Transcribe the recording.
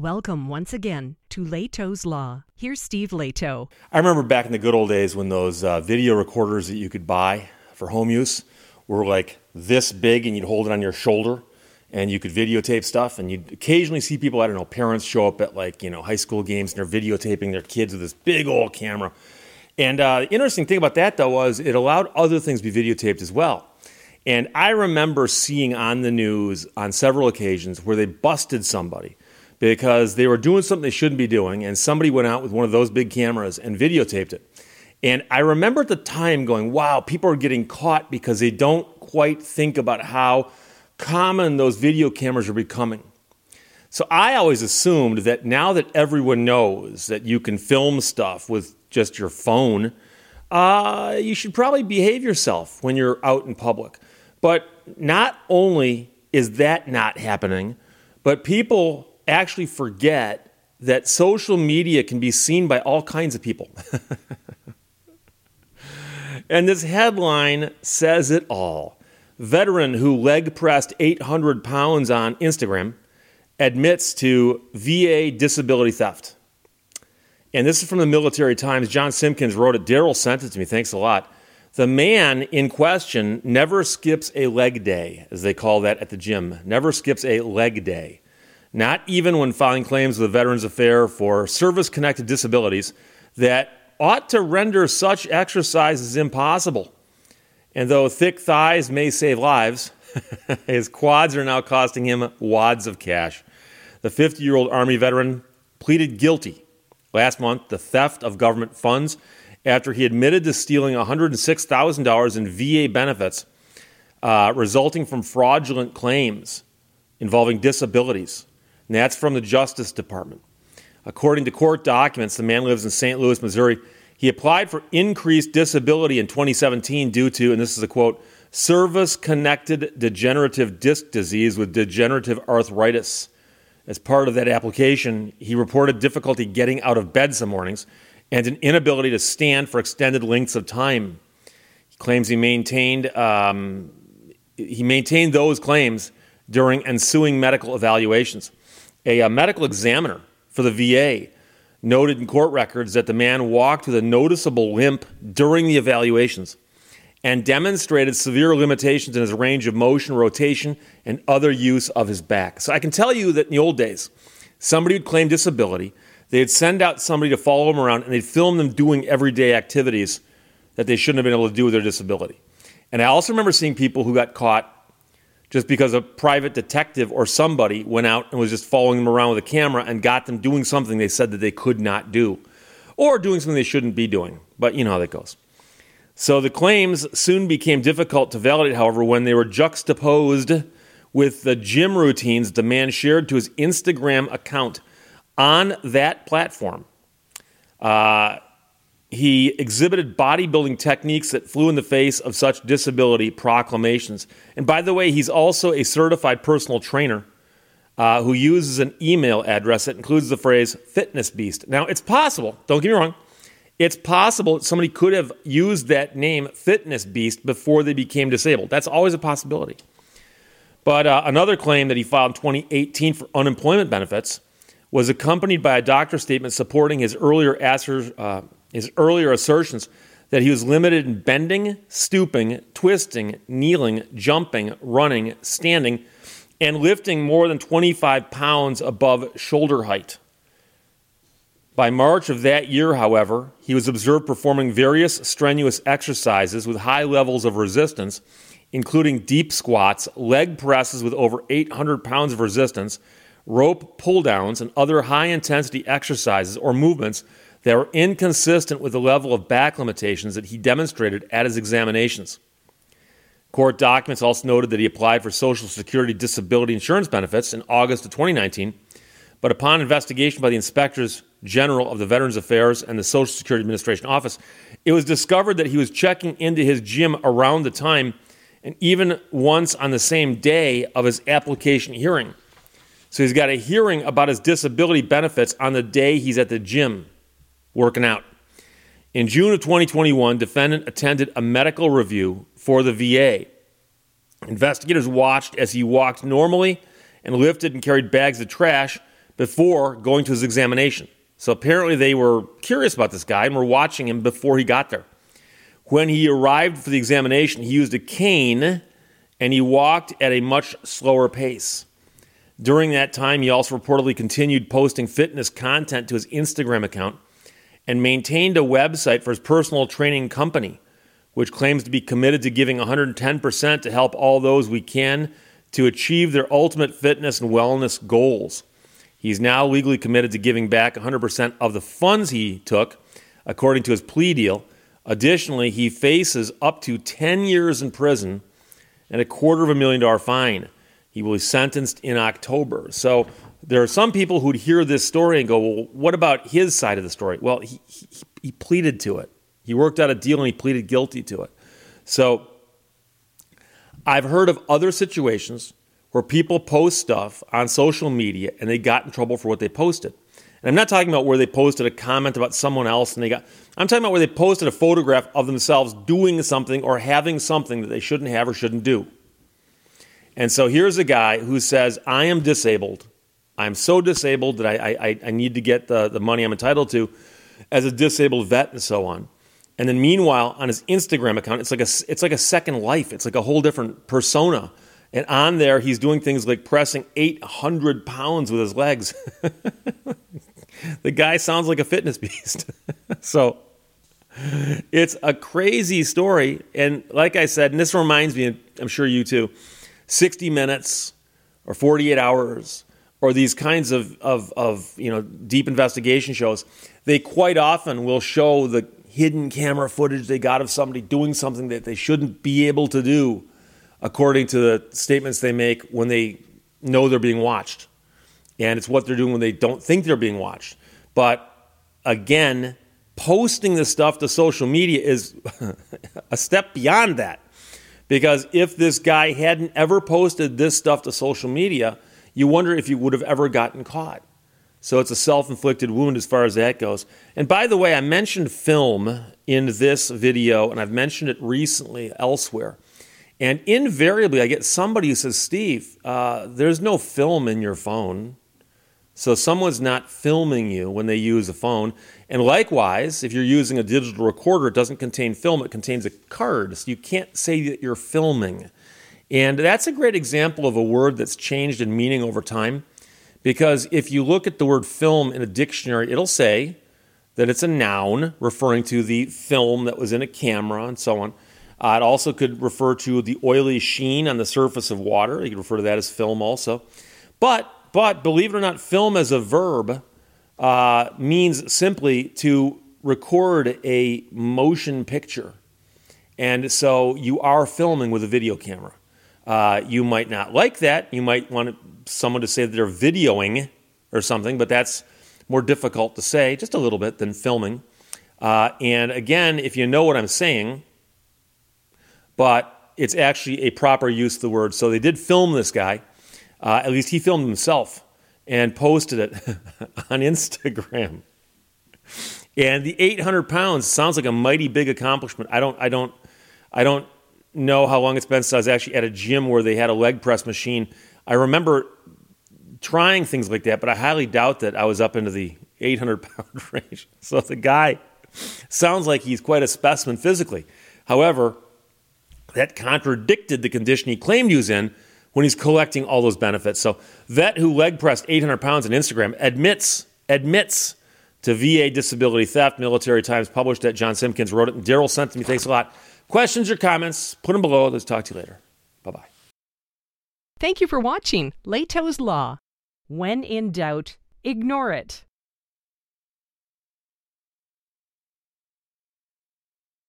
Welcome once again to Lehto's Law. Here's Steve Lehto. I remember back in the good old days when those uh, video recorders that you could buy for home use were like this big and you'd hold it on your shoulder and you could videotape stuff and you'd occasionally see people, I don't know, parents show up at like, you know, high school games and they're videotaping their kids with this big old camera. And uh, the interesting thing about that though was it allowed other things to be videotaped as well. And I remember seeing on the news on several occasions where they busted somebody because they were doing something they shouldn't be doing, and somebody went out with one of those big cameras and videotaped it. And I remember at the time going, wow, people are getting caught because they don't quite think about how common those video cameras are becoming. So I always assumed that now that everyone knows that you can film stuff with just your phone, uh, you should probably behave yourself when you're out in public. But not only is that not happening, but people actually forget that social media can be seen by all kinds of people. and this headline says it all. Veteran who leg pressed 800 pounds on Instagram admits to VA disability theft. And this is from the Military Times. Jon Simkins wrote it. Daryl sent it to me. Thanks a lot. The man in question never skips a leg day, as they call that at the gym. Never skips a leg day not even when filing claims with the Veterans Affairs for service connected disabilities that ought to render such exercises impossible. And though thick thighs may save lives, his quads are now costing him wads of cash. The 50 year old Army veteran pleaded guilty last month to theft of government funds after he admitted to stealing $106,000 in VA benefits uh, resulting from fraudulent claims involving disabilities and that's from the Justice Department. According to court documents, the man lives in St. Louis, Missouri. He applied for increased disability in 2017 due to, and this is a quote, service connected degenerative disc disease with degenerative arthritis. As part of that application, he reported difficulty getting out of bed some mornings and an inability to stand for extended lengths of time. He claims he maintained um, he maintained those claims during ensuing medical evaluations. A, a medical examiner for the VA noted in court records that the man walked with a noticeable limp during the evaluations and demonstrated severe limitations in his range of motion, rotation, and other use of his back. So I can tell you that in the old days, somebody would claim disability, they'd send out somebody to follow them around, and they'd film them doing everyday activities that they shouldn't have been able to do with their disability. And I also remember seeing people who got caught just because a private detective or somebody went out and was just following them around with a camera and got them doing something they said that they could not do or doing something they shouldn't be doing. But you know how that goes. So the claims soon became difficult to validate, however, when they were juxtaposed with the gym routines the man shared to his Instagram account on that platform. Uh, he exhibited bodybuilding techniques that flew in the face of such disability proclamations. And by the way, he's also a certified personal trainer uh, who uses an email address that includes the phrase fitness beast. Now, it's possible, don't get me wrong, it's possible somebody could have used that name, fitness beast, before they became disabled. That's always a possibility. But uh, another claim that he filed in 2018 for unemployment benefits was accompanied by a doctor statement supporting his earlier asser, uh, his earlier assertions that he was limited in bending, stooping, twisting, kneeling, jumping, running, standing, and lifting more than 25 pounds above shoulder height. By March of that year, however, he was observed performing various strenuous exercises with high levels of resistance, including deep squats, leg presses with over 800 pounds of resistance, rope pull downs, and other high intensity exercises or movements that were inconsistent with the level of back limitations that he demonstrated at his examinations. Court documents also noted that he applied for Social Security disability insurance benefits in August of 2019, but upon investigation by the inspectors general of the Veterans Affairs and the Social Security Administration office, it was discovered that he was checking into his gym around the time and even once on the same day of his application hearing. So he's got a hearing about his disability benefits on the day he's at the gym working out. In June of 2021, defendant attended a medical review for the VA. Investigators watched as he walked normally and lifted and carried bags of trash before going to his examination. So apparently they were curious about this guy and were watching him before he got there. When he arrived for the examination, he used a cane and he walked at a much slower pace. During that time, he also reportedly continued posting fitness content to his Instagram account and maintained a website for his personal training company, which claims to be committed to giving 110% to help all those we can to achieve their ultimate fitness and wellness goals. He's now legally committed to giving back 100% of the funds he took, according to his plea deal. Additionally, he faces up to 10 years in prison and a quarter of a million dollar fine. He will be sentenced in October. So there are some people who'd hear this story and go, well, what about his side of the story? Well, he, he, he pleaded to it. He worked out a deal and he pleaded guilty to it. So I've heard of other situations where people post stuff on social media and they got in trouble for what they posted. And I'm not talking about where they posted a comment about someone else and they got, I'm talking about where they posted a photograph of themselves doing something or having something that they shouldn't have or shouldn't do. And so here's a guy who says, I am disabled. I'm so disabled that I, I, I need to get the, the money I'm entitled to as a disabled vet and so on. And then meanwhile, on his Instagram account, it's like a, it's like a second life. It's like a whole different persona. And on there, he's doing things like pressing 800 pounds with his legs. the guy sounds like a fitness beast. so it's a crazy story. And like I said, and this reminds me, I'm sure you too, 60 minutes or 48 hours or these kinds of, of, of you know deep investigation shows, they quite often will show the hidden camera footage they got of somebody doing something that they shouldn't be able to do according to the statements they make when they know they're being watched. And it's what they're doing when they don't think they're being watched. But again, posting this stuff to social media is a step beyond that. Because if this guy hadn't ever posted this stuff to social media, you wonder if you would have ever gotten caught. So it's a self inflicted wound as far as that goes. And by the way, I mentioned film in this video, and I've mentioned it recently elsewhere. And invariably, I get somebody who says, Steve, uh, there's no film in your phone. So someone's not filming you when they use a phone. And likewise, if you're using a digital recorder, it doesn't contain film, it contains a card. So you can't say that you're filming. And that's a great example of a word that's changed in meaning over time. Because if you look at the word film in a dictionary, it'll say that it's a noun referring to the film that was in a camera and so on. Uh, it also could refer to the oily sheen on the surface of water. You could refer to that as film also. But, but believe it or not, film as a verb uh, means simply to record a motion picture. And so you are filming with a video camera. Uh, you might not like that. You might want someone to say that they're videoing or something, but that's more difficult to say, just a little bit, than filming. Uh, and again, if you know what I'm saying, but it's actually a proper use of the word. So they did film this guy. Uh, at least he filmed himself and posted it on Instagram. And the 800 pounds sounds like a mighty big accomplishment. I don't, I don't, I don't know how long it's been since I was actually at a gym where they had a leg press machine. I remember trying things like that, but I highly doubt that I was up into the 800 pound range. So the guy sounds like he's quite a specimen physically. However, that contradicted the condition he claimed he was in when he's collecting all those benefits. So, vet who leg pressed 800 pounds on Instagram admits admits to VA disability theft. Military Times published that. Jon Simkins wrote it, Daryl sent to me. Thanks a lot. Questions or comments? Put them below. Let's talk to you later. Bye bye. Thank you for watching Lehto's Law. When in doubt, ignore it.